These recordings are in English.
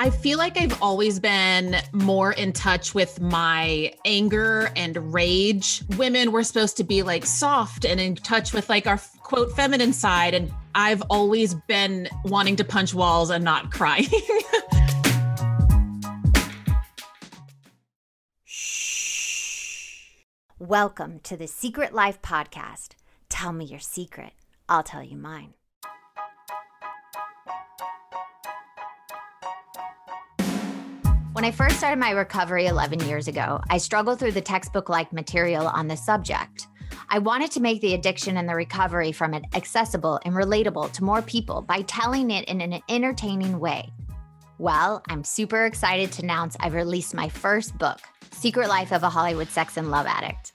I feel like I've always been more in touch with my anger and rage. Women were supposed to be like soft and in touch with like our quote feminine side. And I've always been wanting to punch walls and not crying. Welcome to the Secret Life Podcast. Tell me your secret, I'll tell you mine. When I first started my recovery 11 years ago, I struggled through the textbook like material on this subject. I wanted to make the addiction and the recovery from it accessible and relatable to more people by telling it in an entertaining way. Well, I'm super excited to announce I've released my first book, Secret Life of a Hollywood Sex and Love Addict.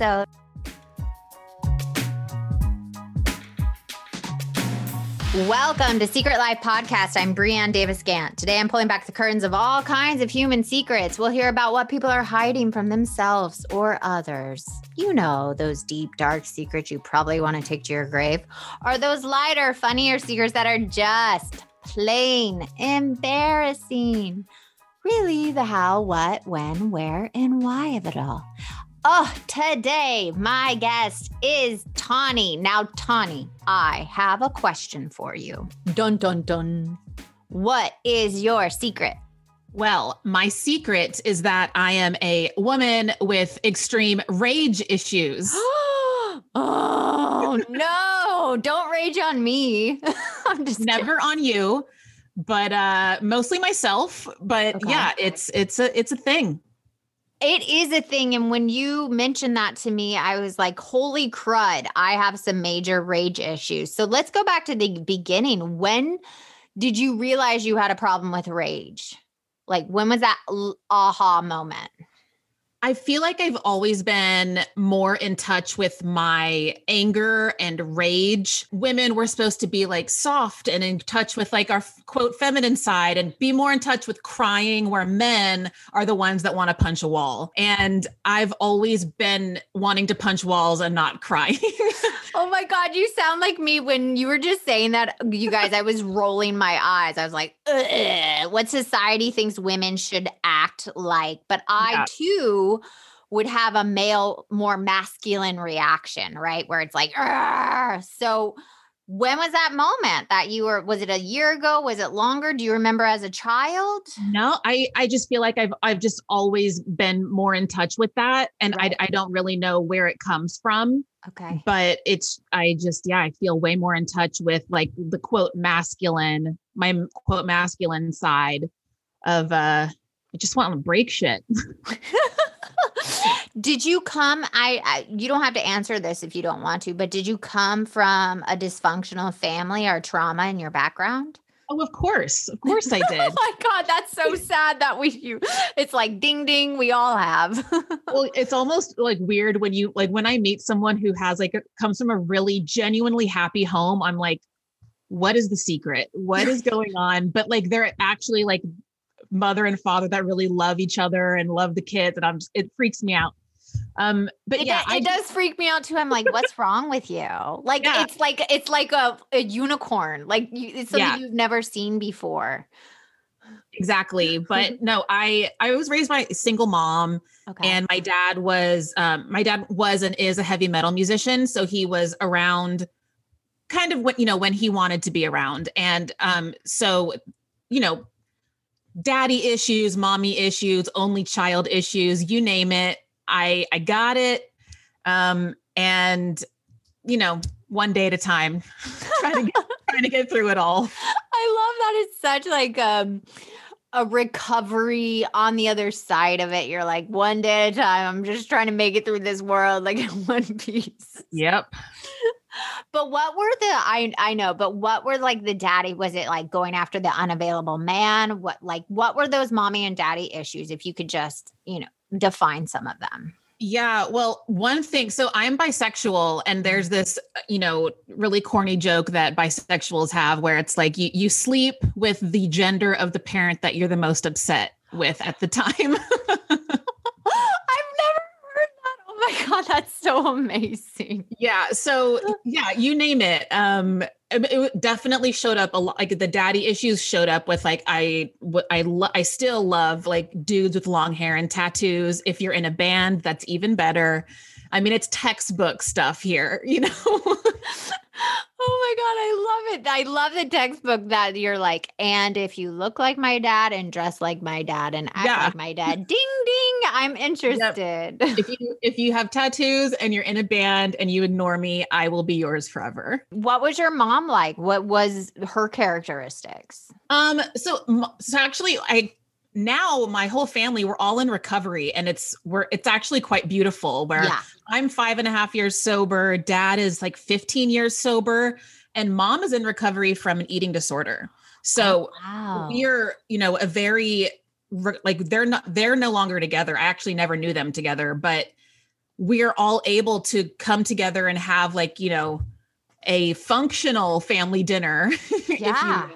episode. Welcome to Secret Life Podcast. I'm Brianne Davis Gant. Today I'm pulling back the curtains of all kinds of human secrets. We'll hear about what people are hiding from themselves or others. You know, those deep, dark secrets you probably want to take to your grave, or those lighter, funnier secrets that are just plain embarrassing. Really, the how, what, when, where, and why of it all. Oh, today my guest is Tawny. Now, Tawny, I have a question for you. Dun dun dun. What is your secret? Well, my secret is that I am a woman with extreme rage issues. oh, no, don't rage on me. I'm just never kidding. on you, but uh mostly myself, but okay. yeah, it's it's a it's a thing. It is a thing. And when you mentioned that to me, I was like, holy crud, I have some major rage issues. So let's go back to the beginning. When did you realize you had a problem with rage? Like, when was that aha moment? I feel like I've always been more in touch with my anger and rage. Women were supposed to be like soft and in touch with like our quote feminine side and be more in touch with crying, where men are the ones that want to punch a wall. And I've always been wanting to punch walls and not crying. oh my God, you sound like me when you were just saying that. You guys, I was rolling my eyes. I was like, what society thinks women should act like. But I yeah. too would have a male, more masculine reaction, right? Where it's like, so when was that moment that you were was it a year ago? Was it longer? Do you remember as a child? No i i just feel like i've i've just always been more in touch with that and right. I, I don't really know where it comes from okay. but it's i just yeah i feel way more in touch with like the quote masculine my quote masculine side of uh i just want to break shit. Did you come I, I, you don't have to answer this if you don't want to but did you come from a dysfunctional family or trauma in your background? Oh of course. Of course i did. Oh my god that's so sad that we you it's like ding ding we all have. Well it's almost like weird when you like when i meet someone who has like a, comes from a really genuinely happy home i'm like what is the secret? What is going on? But like they're actually like mother and father that really love each other and love the kids and i'm just it freaks me out um, but it yeah, does, it does freak me out too. I'm like, what's wrong with you? Like, yeah. it's like it's like a, a unicorn. Like, you, it's something yeah. you've never seen before. Exactly, but no, I I was raised by a single mom, okay. and my dad was um, my dad was and is a heavy metal musician, so he was around kind of what you know when he wanted to be around, and um, so you know daddy issues, mommy issues, only child issues, you name it. I I got it. Um, and you know, one day at a time, trying to get, trying to get through it all. I love that it's such like um a recovery on the other side of it. You're like one day at a time. I'm just trying to make it through this world like in one piece. Yep. But what were the I I know, but what were like the daddy? Was it like going after the unavailable man? What like what were those mommy and daddy issues? If you could just, you know, define some of them. Yeah, well, one thing, so I'm bisexual, and mm-hmm. there's this, uh, you know, really corny joke that bisexuals have where it's like you, you sleep with the gender of the parent that you're the most upset with at the time. my god, that's so amazing. Yeah. So yeah, you name it. Um, it definitely showed up a lot. Like the daddy issues showed up with like I I lo- I still love like dudes with long hair and tattoos. If you're in a band, that's even better. I mean, it's textbook stuff here, you know. Oh my God, I love it. I love the textbook that you're like, and if you look like my dad and dress like my dad and act yeah. like my dad, ding ding, I'm interested. Yep. If you if you have tattoos and you're in a band and you ignore me, I will be yours forever. What was your mom like? What was her characteristics? Um, so so actually I now my whole family we're all in recovery and it's we're it's actually quite beautiful where yeah. i'm five and a half years sober dad is like 15 years sober and mom is in recovery from an eating disorder so oh, wow. we're you know a very like they're not they're no longer together i actually never knew them together but we're all able to come together and have like you know a functional family dinner yeah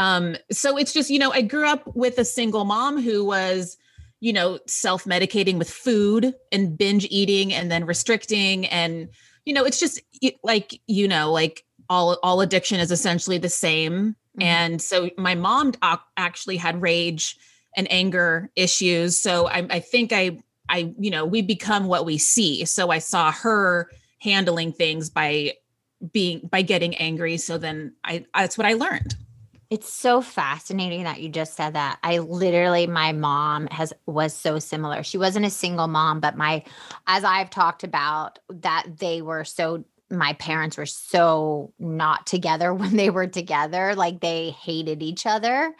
um, so it's just, you know, I grew up with a single mom who was, you know, self medicating with food and binge eating and then restricting. And, you know, it's just like, you know, like all, all addiction is essentially the same. Mm-hmm. And so my mom actually had rage and anger issues. So I, I think I, I, you know, we become what we see. So I saw her handling things by being by getting angry. So then I that's what I learned. It's so fascinating that you just said that. I literally my mom has was so similar. She wasn't a single mom, but my as I've talked about that they were so my parents were so not together when they were together, like they hated each other.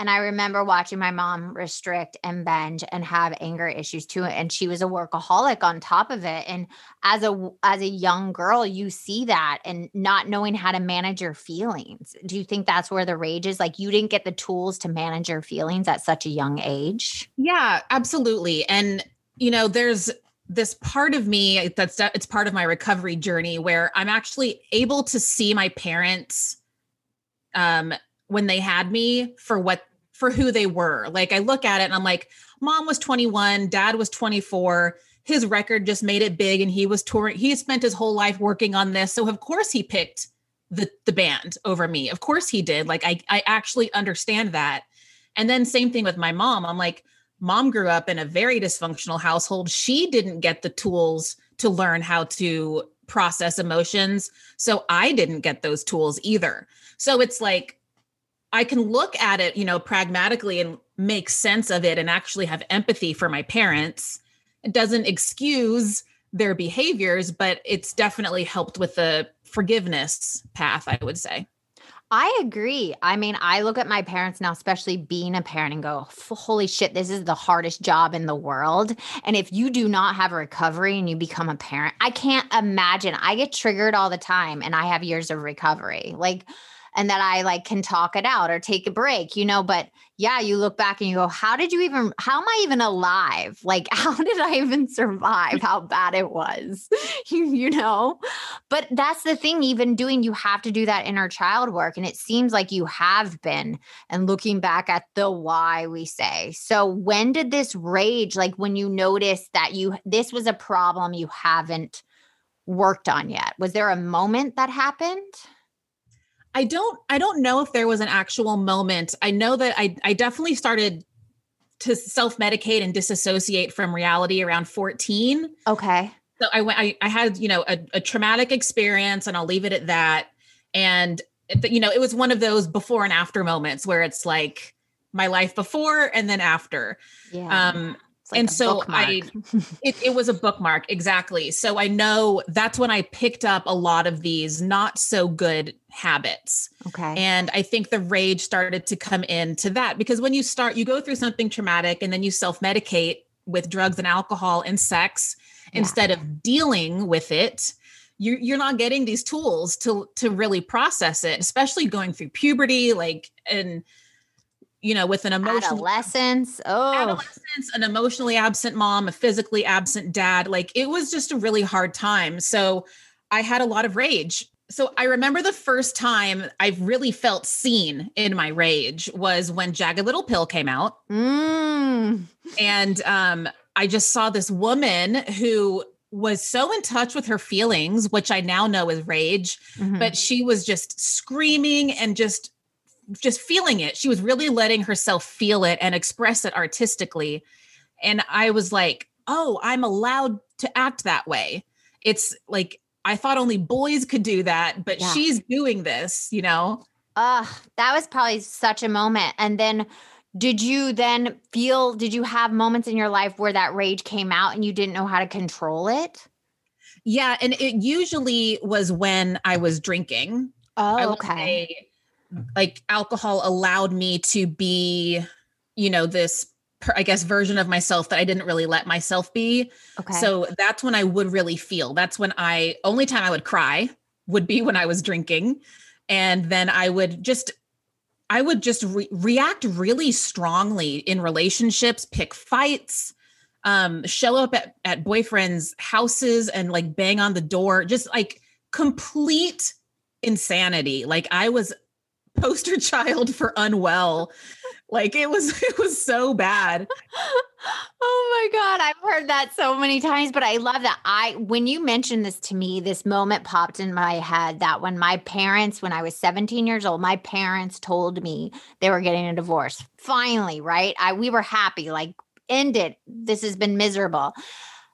And I remember watching my mom restrict and binge and have anger issues too. And she was a workaholic on top of it. And as a as a young girl, you see that and not knowing how to manage your feelings. Do you think that's where the rage is? Like you didn't get the tools to manage your feelings at such a young age? Yeah, absolutely. And you know, there's this part of me that's it's part of my recovery journey where I'm actually able to see my parents um when they had me for what for who they were. Like I look at it and I'm like, mom was 21, dad was 24. His record just made it big and he was touring. He spent his whole life working on this. So of course he picked the the band over me. Of course he did. Like I I actually understand that. And then same thing with my mom. I'm like, mom grew up in a very dysfunctional household. She didn't get the tools to learn how to process emotions. So I didn't get those tools either. So it's like I can look at it, you know, pragmatically and make sense of it and actually have empathy for my parents. It doesn't excuse their behaviors, but it's definitely helped with the forgiveness path, I would say. I agree. I mean, I look at my parents now, especially being a parent, and go, holy shit, this is the hardest job in the world. And if you do not have a recovery and you become a parent, I can't imagine. I get triggered all the time and I have years of recovery. Like, and that I like can talk it out or take a break, you know. But yeah, you look back and you go, how did you even, how am I even alive? Like, how did I even survive how bad it was, you, you know? But that's the thing, even doing, you have to do that inner child work. And it seems like you have been. And looking back at the why we say. So when did this rage, like when you noticed that you, this was a problem you haven't worked on yet? Was there a moment that happened? I don't I don't know if there was an actual moment. I know that I I definitely started to self-medicate and disassociate from reality around 14. Okay. So I went I, I had, you know, a, a traumatic experience and I'll leave it at that. And you know, it was one of those before and after moments where it's like my life before and then after. Yeah. Um like and so bookmark. I, it, it was a bookmark exactly. So I know that's when I picked up a lot of these not so good habits. Okay. And I think the rage started to come into that because when you start, you go through something traumatic and then you self medicate with drugs and alcohol and sex yeah. instead of dealing with it you you're not getting these tools to to really process it, especially going through puberty, like and you know, with an emotional adolescence. Oh, adolescence, an emotionally absent mom, a physically absent dad. Like it was just a really hard time. So I had a lot of rage. So I remember the first time I've really felt seen in my rage was when Jagged Little Pill came out. Mm. And um, I just saw this woman who was so in touch with her feelings, which I now know is rage, mm-hmm. but she was just screaming and just just feeling it. She was really letting herself feel it and express it artistically. And I was like, "Oh, I'm allowed to act that way." It's like I thought only boys could do that, but yeah. she's doing this, you know? Uh, that was probably such a moment. And then did you then feel, did you have moments in your life where that rage came out and you didn't know how to control it? Yeah. And it usually was when I was drinking. Oh, okay. Like alcohol allowed me to be, you know, this I guess version of myself that I didn't really let myself be. Okay. So that's when I would really feel. That's when I only time I would cry would be when I was drinking and then I would just I would just re- react really strongly in relationships, pick fights, um show up at at boyfriends' houses and like bang on the door, just like complete insanity. Like I was poster child for unwell like it was it was so bad. oh my god, I've heard that so many times, but I love that. I when you mentioned this to me, this moment popped in my head that when my parents when I was 17 years old, my parents told me they were getting a divorce. Finally, right? I we were happy like end it. This has been miserable.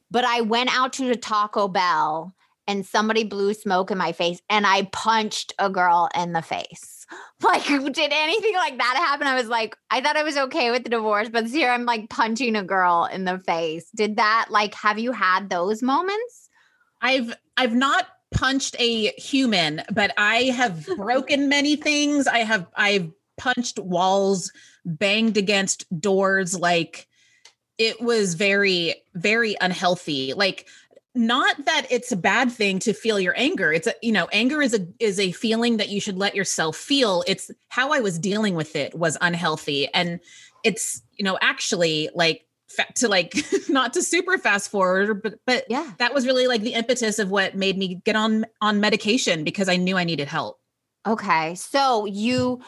But I went out to the Taco Bell and somebody blew smoke in my face and I punched a girl in the face. Like, did anything like that happen? I was like, I thought I was okay with the divorce, but here I'm like punching a girl in the face. Did that like have you had those moments? I've I've not punched a human, but I have broken many things. I have I've punched walls, banged against doors like it was very very unhealthy. Like not that it's a bad thing to feel your anger. It's a you know anger is a is a feeling that you should let yourself feel. It's how i was dealing with it was unhealthy. And it's you know actually like to like not to super fast forward but but yeah. that was really like the impetus of what made me get on on medication because i knew i needed help. Okay. So you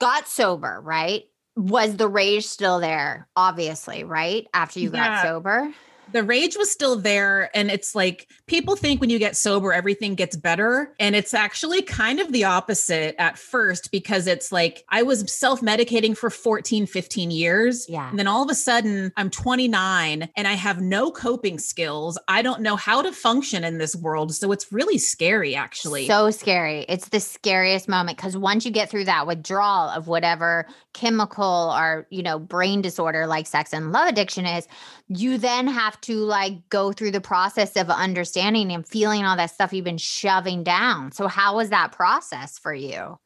got sober right? Was the rage still there obviously right? After you yeah. got sober the rage was still there. And it's like people think when you get sober, everything gets better. And it's actually kind of the opposite at first because it's like I was self medicating for 14, 15 years. Yeah. And then all of a sudden I'm 29 and I have no coping skills. I don't know how to function in this world. So it's really scary, actually. So scary. It's the scariest moment because once you get through that withdrawal of whatever chemical or, you know, brain disorder like sex and love addiction is, you then have to like go through the process of understanding and feeling all that stuff you've been shoving down. So, how was that process for you?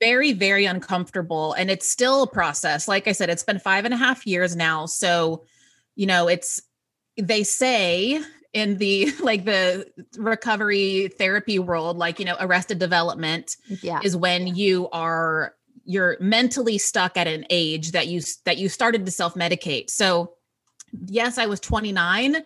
Very, very uncomfortable. And it's still a process. Like I said, it's been five and a half years now. So, you know, it's, they say in the like the recovery therapy world, like, you know, arrested development yeah. is when you are, you're mentally stuck at an age that you that you started to self-medicate. So yes, I was 29,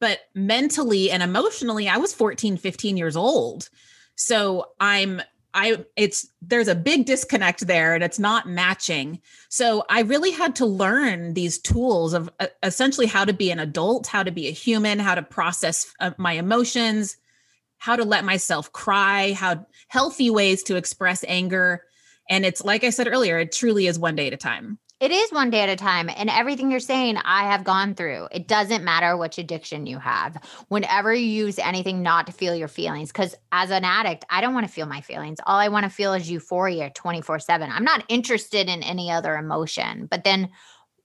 but mentally and emotionally, I was 14, 15 years old. So I'm I it's there's a big disconnect there and it's not matching. So I really had to learn these tools of uh, essentially how to be an adult, how to be a human, how to process uh, my emotions, how to let myself cry, how healthy ways to express anger. And it's like I said earlier, it truly is one day at a time. It is one day at a time. And everything you're saying, I have gone through. It doesn't matter which addiction you have. Whenever you use anything not to feel your feelings, because as an addict, I don't want to feel my feelings. All I want to feel is euphoria 24 7. I'm not interested in any other emotion. But then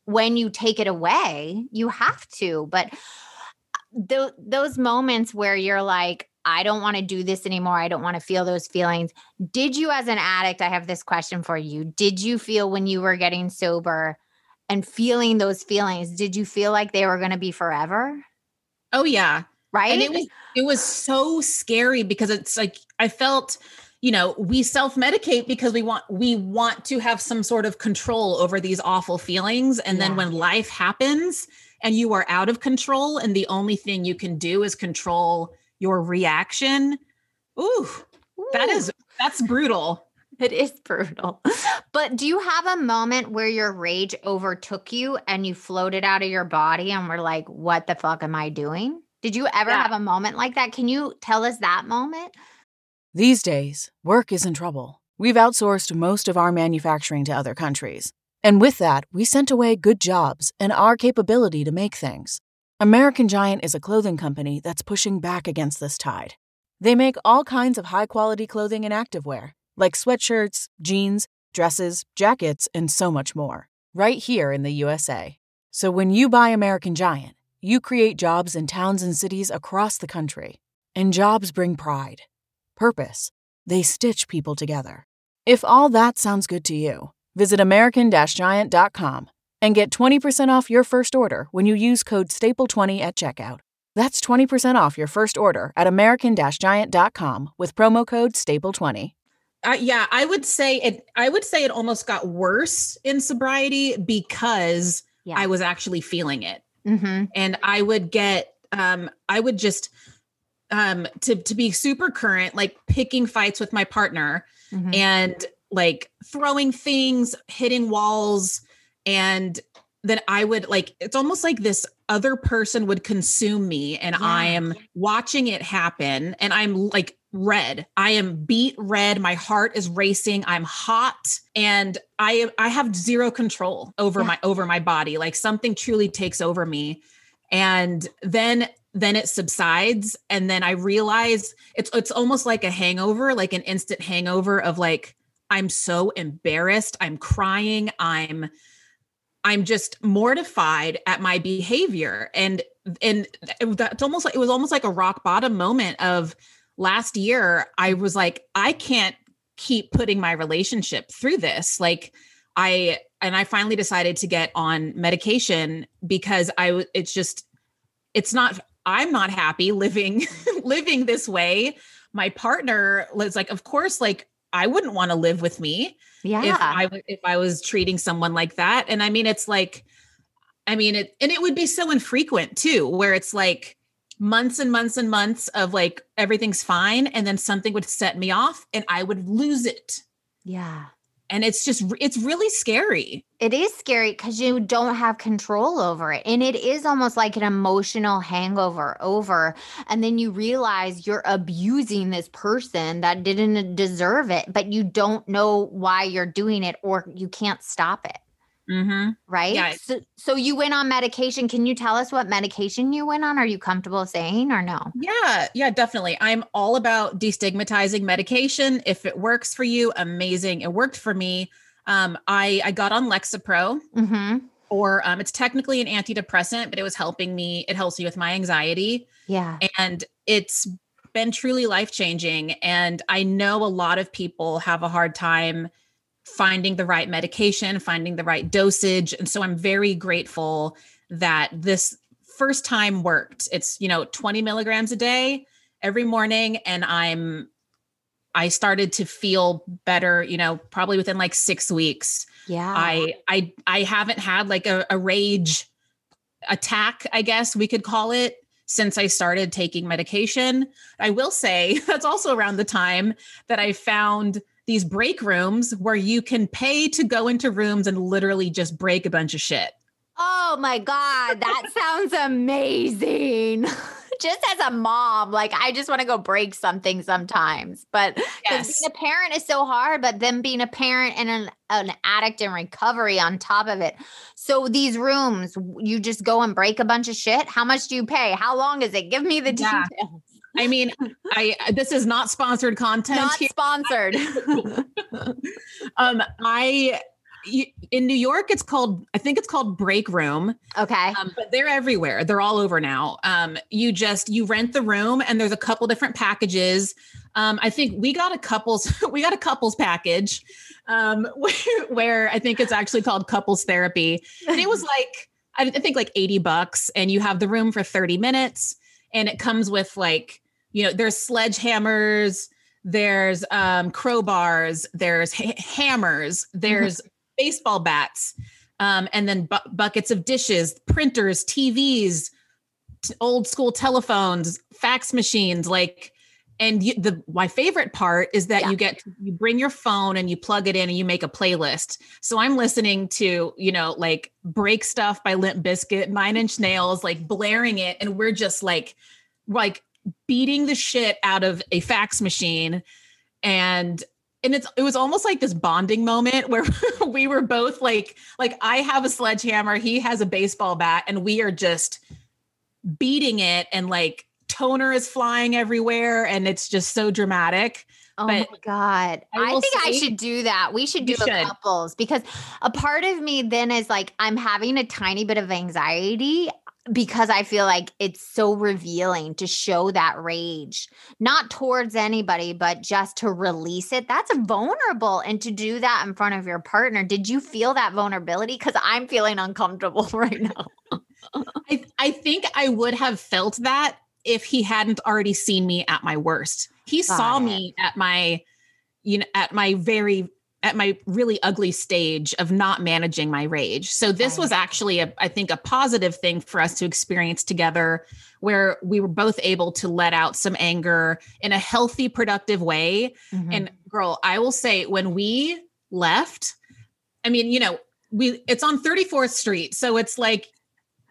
when you take it away, you have to. But uh, th- those moments where you're like, I don't want to do this anymore. I don't want to feel those feelings. Did you, as an addict, I have this question for you. Did you feel when you were getting sober and feeling those feelings, did you feel like they were going to be forever? Oh, yeah. right? And it was it was so scary because it's like I felt you know we self-medicate because we want we want to have some sort of control over these awful feelings and yeah. then when life happens and you are out of control and the only thing you can do is control your reaction ooh, ooh. that is that's brutal it is brutal. But do you have a moment where your rage overtook you and you floated out of your body and were like, what the fuck am I doing? Did you ever yeah. have a moment like that? Can you tell us that moment? These days, work is in trouble. We've outsourced most of our manufacturing to other countries. And with that, we sent away good jobs and our capability to make things. American Giant is a clothing company that's pushing back against this tide. They make all kinds of high quality clothing and activewear, like sweatshirts, jeans, dresses, jackets, and so much more, right here in the USA. So when you buy American Giant, you create jobs in towns and cities across the country. And jobs bring pride purpose. They stitch people together. If all that sounds good to you, visit American Giant.com and get 20% off your first order when you use code STAPLE20 at checkout. That's 20% off your first order at American Giant.com with promo code STAPLE20. Uh, yeah, I would say it. I would say it almost got worse in sobriety because yeah. I was actually feeling it, mm-hmm. and I would get. Um, I would just um to to be super current like picking fights with my partner mm-hmm. and like throwing things hitting walls and then i would like it's almost like this other person would consume me and yeah. i am watching it happen and i'm like red. I am beet red. My heart is racing. I'm hot. And i i have zero control over yeah. my over my body. Like something truly takes over me. And then then it subsides. And then i realize it's it's almost like a hangover like an instant hangover of like i'm so embarrassed. I'm crying. I'm i'm just mortified at my behavior and and that's almost like it was almost like a rock bottom moment of last year i was like i can't keep putting my relationship through this like i and i finally decided to get on medication because i it's just it's not I'm not happy living living this way. My partner was like, of course, like I wouldn't want to live with me. Yeah. If I if I was treating someone like that. And I mean, it's like, I mean, it and it would be so infrequent too, where it's like months and months and months of like everything's fine. And then something would set me off and I would lose it. Yeah and it's just it's really scary. It is scary because you don't have control over it and it is almost like an emotional hangover over and then you realize you're abusing this person that didn't deserve it but you don't know why you're doing it or you can't stop it Mm-hmm. Right. Yeah. So, so you went on medication. Can you tell us what medication you went on? Are you comfortable saying or no? Yeah. Yeah, definitely. I'm all about destigmatizing medication. If it works for you, amazing. It worked for me. Um, I, I got on Lexapro. Mm-hmm. Or um, it's technically an antidepressant, but it was helping me. It helps me with my anxiety. Yeah. And it's been truly life changing. And I know a lot of people have a hard time finding the right medication, finding the right dosage. And so I'm very grateful that this first time worked. It's, you know, 20 milligrams a day every morning. And I'm, I started to feel better, you know, probably within like six weeks. Yeah. I, I, I haven't had like a, a rage attack, I guess we could call it since I started taking medication. I will say that's also around the time that I found these break rooms where you can pay to go into rooms and literally just break a bunch of shit. Oh my God, that sounds amazing. just as a mom, like I just want to go break something sometimes. But yes. being a parent is so hard, but then being a parent and an, an addict in recovery on top of it. So these rooms, you just go and break a bunch of shit. How much do you pay? How long is it? Give me the yeah. details. I mean, I this is not sponsored content. Not here. sponsored. um, I in New York, it's called I think it's called Break Room. Okay, um, but they're everywhere. They're all over now. Um, you just you rent the room, and there's a couple different packages. Um, I think we got a couples we got a couples package, um, where, where I think it's actually called couples therapy, and it was like I think like eighty bucks, and you have the room for thirty minutes and it comes with like you know there's sledgehammers there's um crowbars there's ha- hammers there's baseball bats um and then bu- buckets of dishes printers tvs t- old school telephones fax machines like and you, the my favorite part is that yeah. you get you bring your phone and you plug it in and you make a playlist. So I'm listening to you know like break stuff by Limp Bizkit, Nine Inch Nails, like blaring it, and we're just like like beating the shit out of a fax machine, and and it's it was almost like this bonding moment where we were both like like I have a sledgehammer, he has a baseball bat, and we are just beating it and like toner is flying everywhere and it's just so dramatic. Oh but my God. I, I think say, I should do that. We should do should. couples because a part of me then is like, I'm having a tiny bit of anxiety because I feel like it's so revealing to show that rage, not towards anybody, but just to release it. That's vulnerable. And to do that in front of your partner, did you feel that vulnerability? Because I'm feeling uncomfortable right now. I, I think I would have felt that if he hadn't already seen me at my worst. He Got saw it. me at my, you know, at my very at my really ugly stage of not managing my rage. So this was actually a I think a positive thing for us to experience together where we were both able to let out some anger in a healthy productive way. Mm-hmm. And girl, I will say when we left, I mean, you know, we it's on 34th Street, so it's like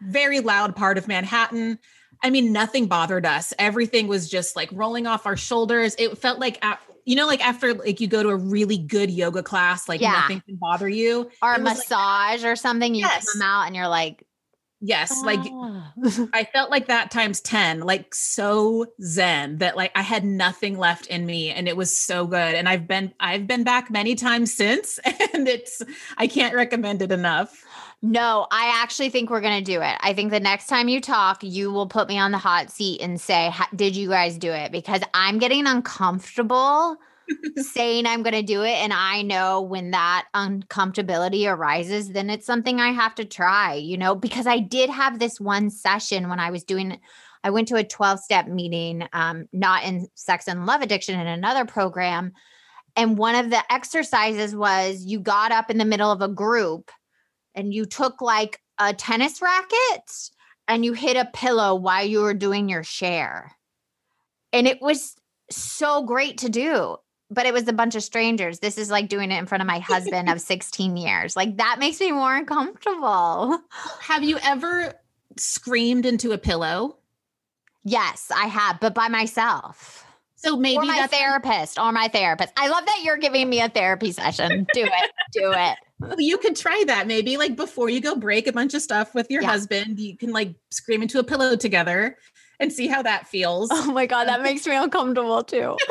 very loud part of Manhattan. I mean, nothing bothered us. Everything was just like rolling off our shoulders. It felt like, you know, like after like you go to a really good yoga class, like yeah. nothing can bother you, or a massage like or something. You yes. come out and you're like, yes, oh. like ah. I felt like that times ten, like so zen that like I had nothing left in me, and it was so good. And I've been I've been back many times since, and it's I can't recommend it enough. No, I actually think we're going to do it. I think the next time you talk, you will put me on the hot seat and say, Did you guys do it? Because I'm getting uncomfortable saying I'm going to do it. And I know when that uncomfortability arises, then it's something I have to try, you know, because I did have this one session when I was doing. I went to a 12 step meeting, um, not in sex and love addiction, in another program. And one of the exercises was you got up in the middle of a group and you took like a tennis racket and you hit a pillow while you were doing your share. And it was so great to do, but it was a bunch of strangers. This is like doing it in front of my husband of 16 years. Like that makes me more uncomfortable. Have you ever screamed into a pillow? Yes, I have, but by myself. So maybe or my therapist or my therapist. I love that you're giving me a therapy session. Do it. Do it. You could try that maybe like before you go break a bunch of stuff with your yeah. husband. You can like scream into a pillow together and see how that feels. Oh my God, that makes me uncomfortable too.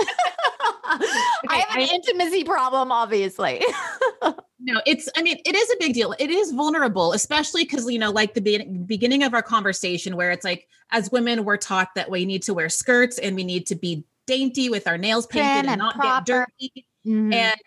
okay, I have an I, intimacy problem, obviously. no, it's, I mean, it is a big deal. It is vulnerable, especially because, you know, like the be- beginning of our conversation, where it's like, as women, we're taught that we need to wear skirts and we need to be dainty with our nails painted and, and, not proper. get dirty. Mm-hmm. And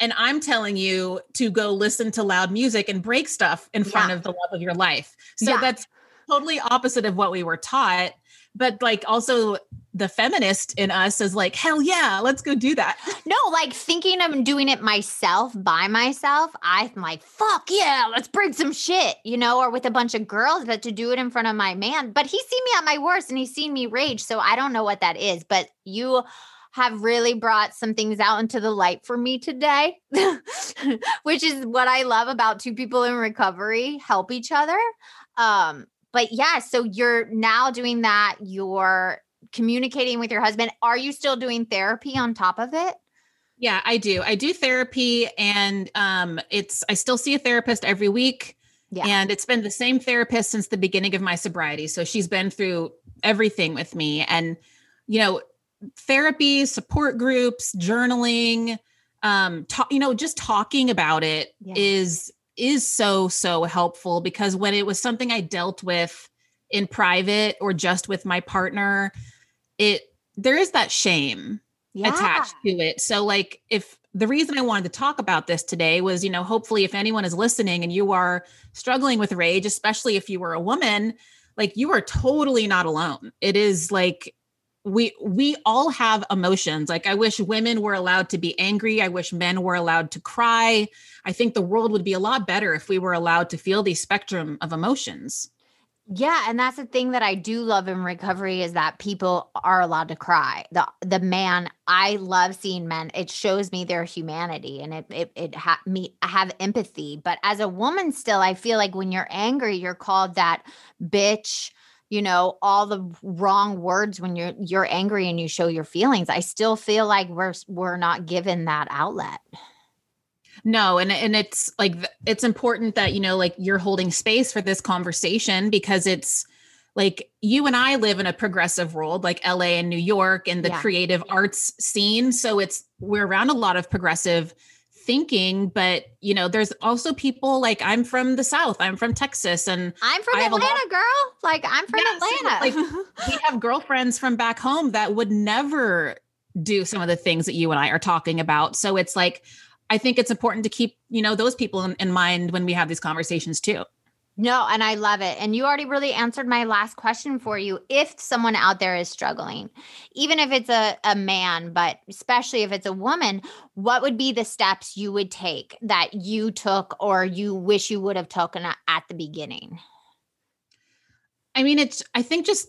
and I'm telling you to go listen to loud music and break stuff in front yeah. of the love of your life. So yeah. that's totally opposite of what we were taught. But like also the feminist in us is like, hell yeah, let's go do that. No, like thinking of doing it myself by myself, I'm like, fuck yeah, let's break some shit, you know, or with a bunch of girls, but to do it in front of my man. But he's seen me at my worst and he's seen me rage. So I don't know what that is. But you have really brought some things out into the light for me today, which is what I love about two people in recovery help each other. Um, but yeah, so you're now doing that, you're communicating with your husband. Are you still doing therapy on top of it? Yeah, I do. I do therapy and um it's I still see a therapist every week. Yeah. And it's been the same therapist since the beginning of my sobriety. So she's been through everything with me and you know, therapy, support groups, journaling, um, talk, you know, just talking about it yeah. is is so so helpful because when it was something I dealt with in private or just with my partner, it there is that shame yeah. attached to it. So like if the reason I wanted to talk about this today was, you know, hopefully if anyone is listening and you are struggling with rage, especially if you were a woman, like you are totally not alone. It is like we we all have emotions like i wish women were allowed to be angry i wish men were allowed to cry i think the world would be a lot better if we were allowed to feel the spectrum of emotions yeah, and that's the thing that I do love in recovery is that people are allowed to cry. The the man, I love seeing men. It shows me their humanity and it it it ha- me I have empathy. But as a woman still, I feel like when you're angry, you're called that bitch, you know, all the wrong words when you're you're angry and you show your feelings. I still feel like we're we're not given that outlet. No, and and it's like it's important that you know like you're holding space for this conversation because it's like you and I live in a progressive world like LA and New York and the yeah. creative arts scene so it's we're around a lot of progressive thinking but you know there's also people like I'm from the south I'm from Texas and I'm from Atlanta lot, girl. Like I'm from Atlanta. like we have girlfriends from back home that would never do some of the things that you and I are talking about. So it's like I think it's important to keep, you know, those people in, in mind when we have these conversations too. No, and I love it. And you already really answered my last question for you. If someone out there is struggling, even if it's a, a man, but especially if it's a woman, what would be the steps you would take that you took or you wish you would have taken at the beginning? I mean, it's, I think just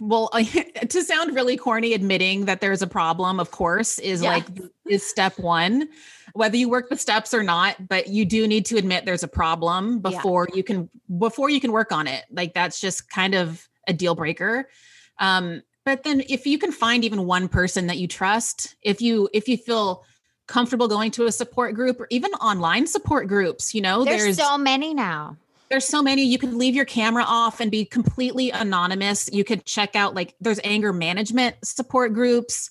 well to sound really corny admitting that there's a problem of course is yeah. like is step 1 whether you work the steps or not but you do need to admit there's a problem before yeah. you can before you can work on it like that's just kind of a deal breaker um but then if you can find even one person that you trust if you if you feel comfortable going to a support group or even online support groups you know there's, there's so many now there's so many you can leave your camera off and be completely anonymous you could check out like there's anger management support groups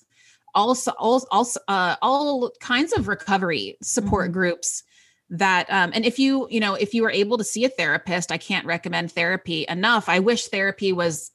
also all also uh, all kinds of recovery support mm-hmm. groups that um and if you you know if you were able to see a therapist i can't recommend therapy enough i wish therapy was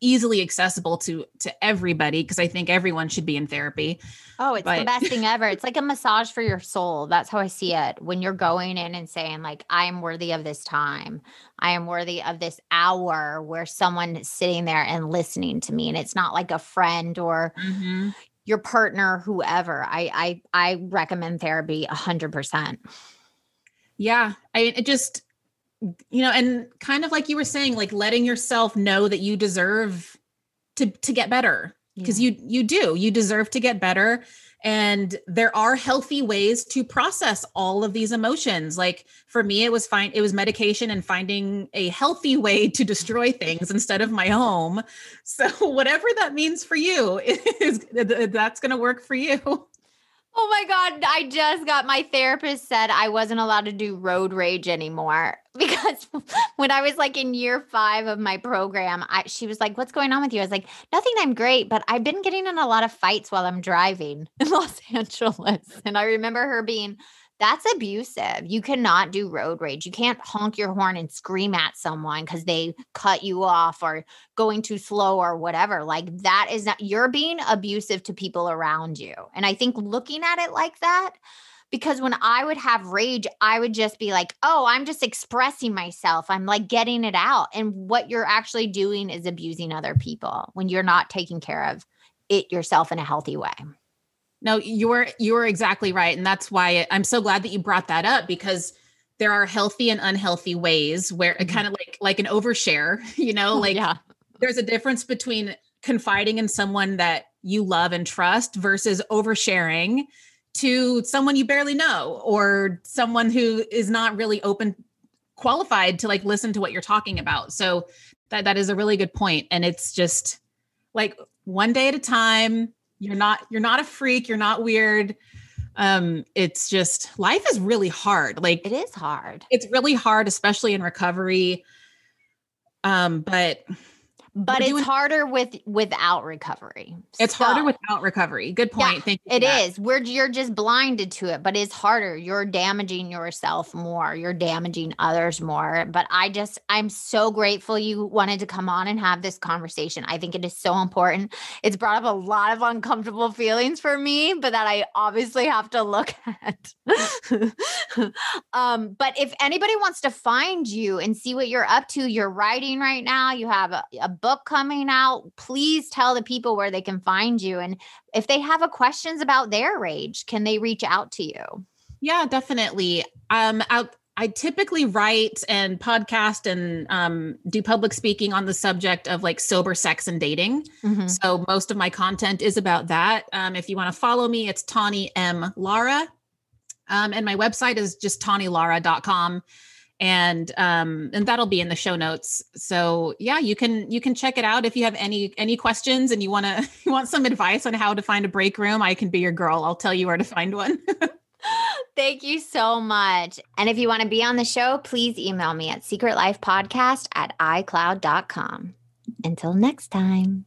easily accessible to to everybody because I think everyone should be in therapy. Oh, it's but- the best thing ever. It's like a massage for your soul. That's how I see it. When you're going in and saying like I am worthy of this time. I am worthy of this hour where someone is sitting there and listening to me and it's not like a friend or mm-hmm. your partner whoever. I I I recommend therapy 100%. Yeah, I it just you know and kind of like you were saying like letting yourself know that you deserve to to get better. Because yeah. you you do. You deserve to get better. And there are healthy ways to process all of these emotions. Like for me it was fine it was medication and finding a healthy way to destroy things instead of my home. So whatever that means for you is that's going to work for you Oh my God. I just got my therapist said I wasn't allowed to do road rage anymore because when I was like in year five of my program, I, she was like, What's going on with you? I was like, Nothing, I'm great, but I've been getting in a lot of fights while I'm driving in Los Angeles. And I remember her being that's abusive. You cannot do road rage. You can't honk your horn and scream at someone because they cut you off or going too slow or whatever. Like that is not, you're being abusive to people around you. And I think looking at it like that, because when I would have rage, I would just be like, oh, I'm just expressing myself. I'm like getting it out. And what you're actually doing is abusing other people when you're not taking care of it yourself in a healthy way. No, you're you're exactly right, and that's why I'm so glad that you brought that up because there are healthy and unhealthy ways where mm-hmm. kind of like like an overshare, you know, like yeah. there's a difference between confiding in someone that you love and trust versus oversharing to someone you barely know or someone who is not really open qualified to like listen to what you're talking about. So that that is a really good point and it's just like one day at a time you're not you're not a freak. You're not weird. Um it's just life is really hard. Like it is hard. it's really hard especially in recovery. Um but but it's harder with without recovery. It's so, harder without recovery. Good point. Yeah, Thank you. It is. We're you're just blinded to it, but it's harder. You're damaging yourself more. You're damaging others more. But I just I'm so grateful you wanted to come on and have this conversation. I think it is so important. It's brought up a lot of uncomfortable feelings for me, but that I obviously have to look at. um, but if anybody wants to find you and see what you're up to, you're writing right now. You have a, a book coming out. Please tell the people where they can find you. And if they have a questions about their rage, can they reach out to you? Yeah, definitely. Um, I, I typically write and podcast and um, do public speaking on the subject of like sober sex and dating. Mm-hmm. So most of my content is about that. Um, if you want to follow me, it's Tawny M. Lara. Um, and my website is just tawnylara.com and um and that'll be in the show notes so yeah you can you can check it out if you have any any questions and you want to you want some advice on how to find a break room i can be your girl i'll tell you where to find one Thank you so much. And if you want to be on the show, please email me at secretlifepodcast at icloud.com. Until next time.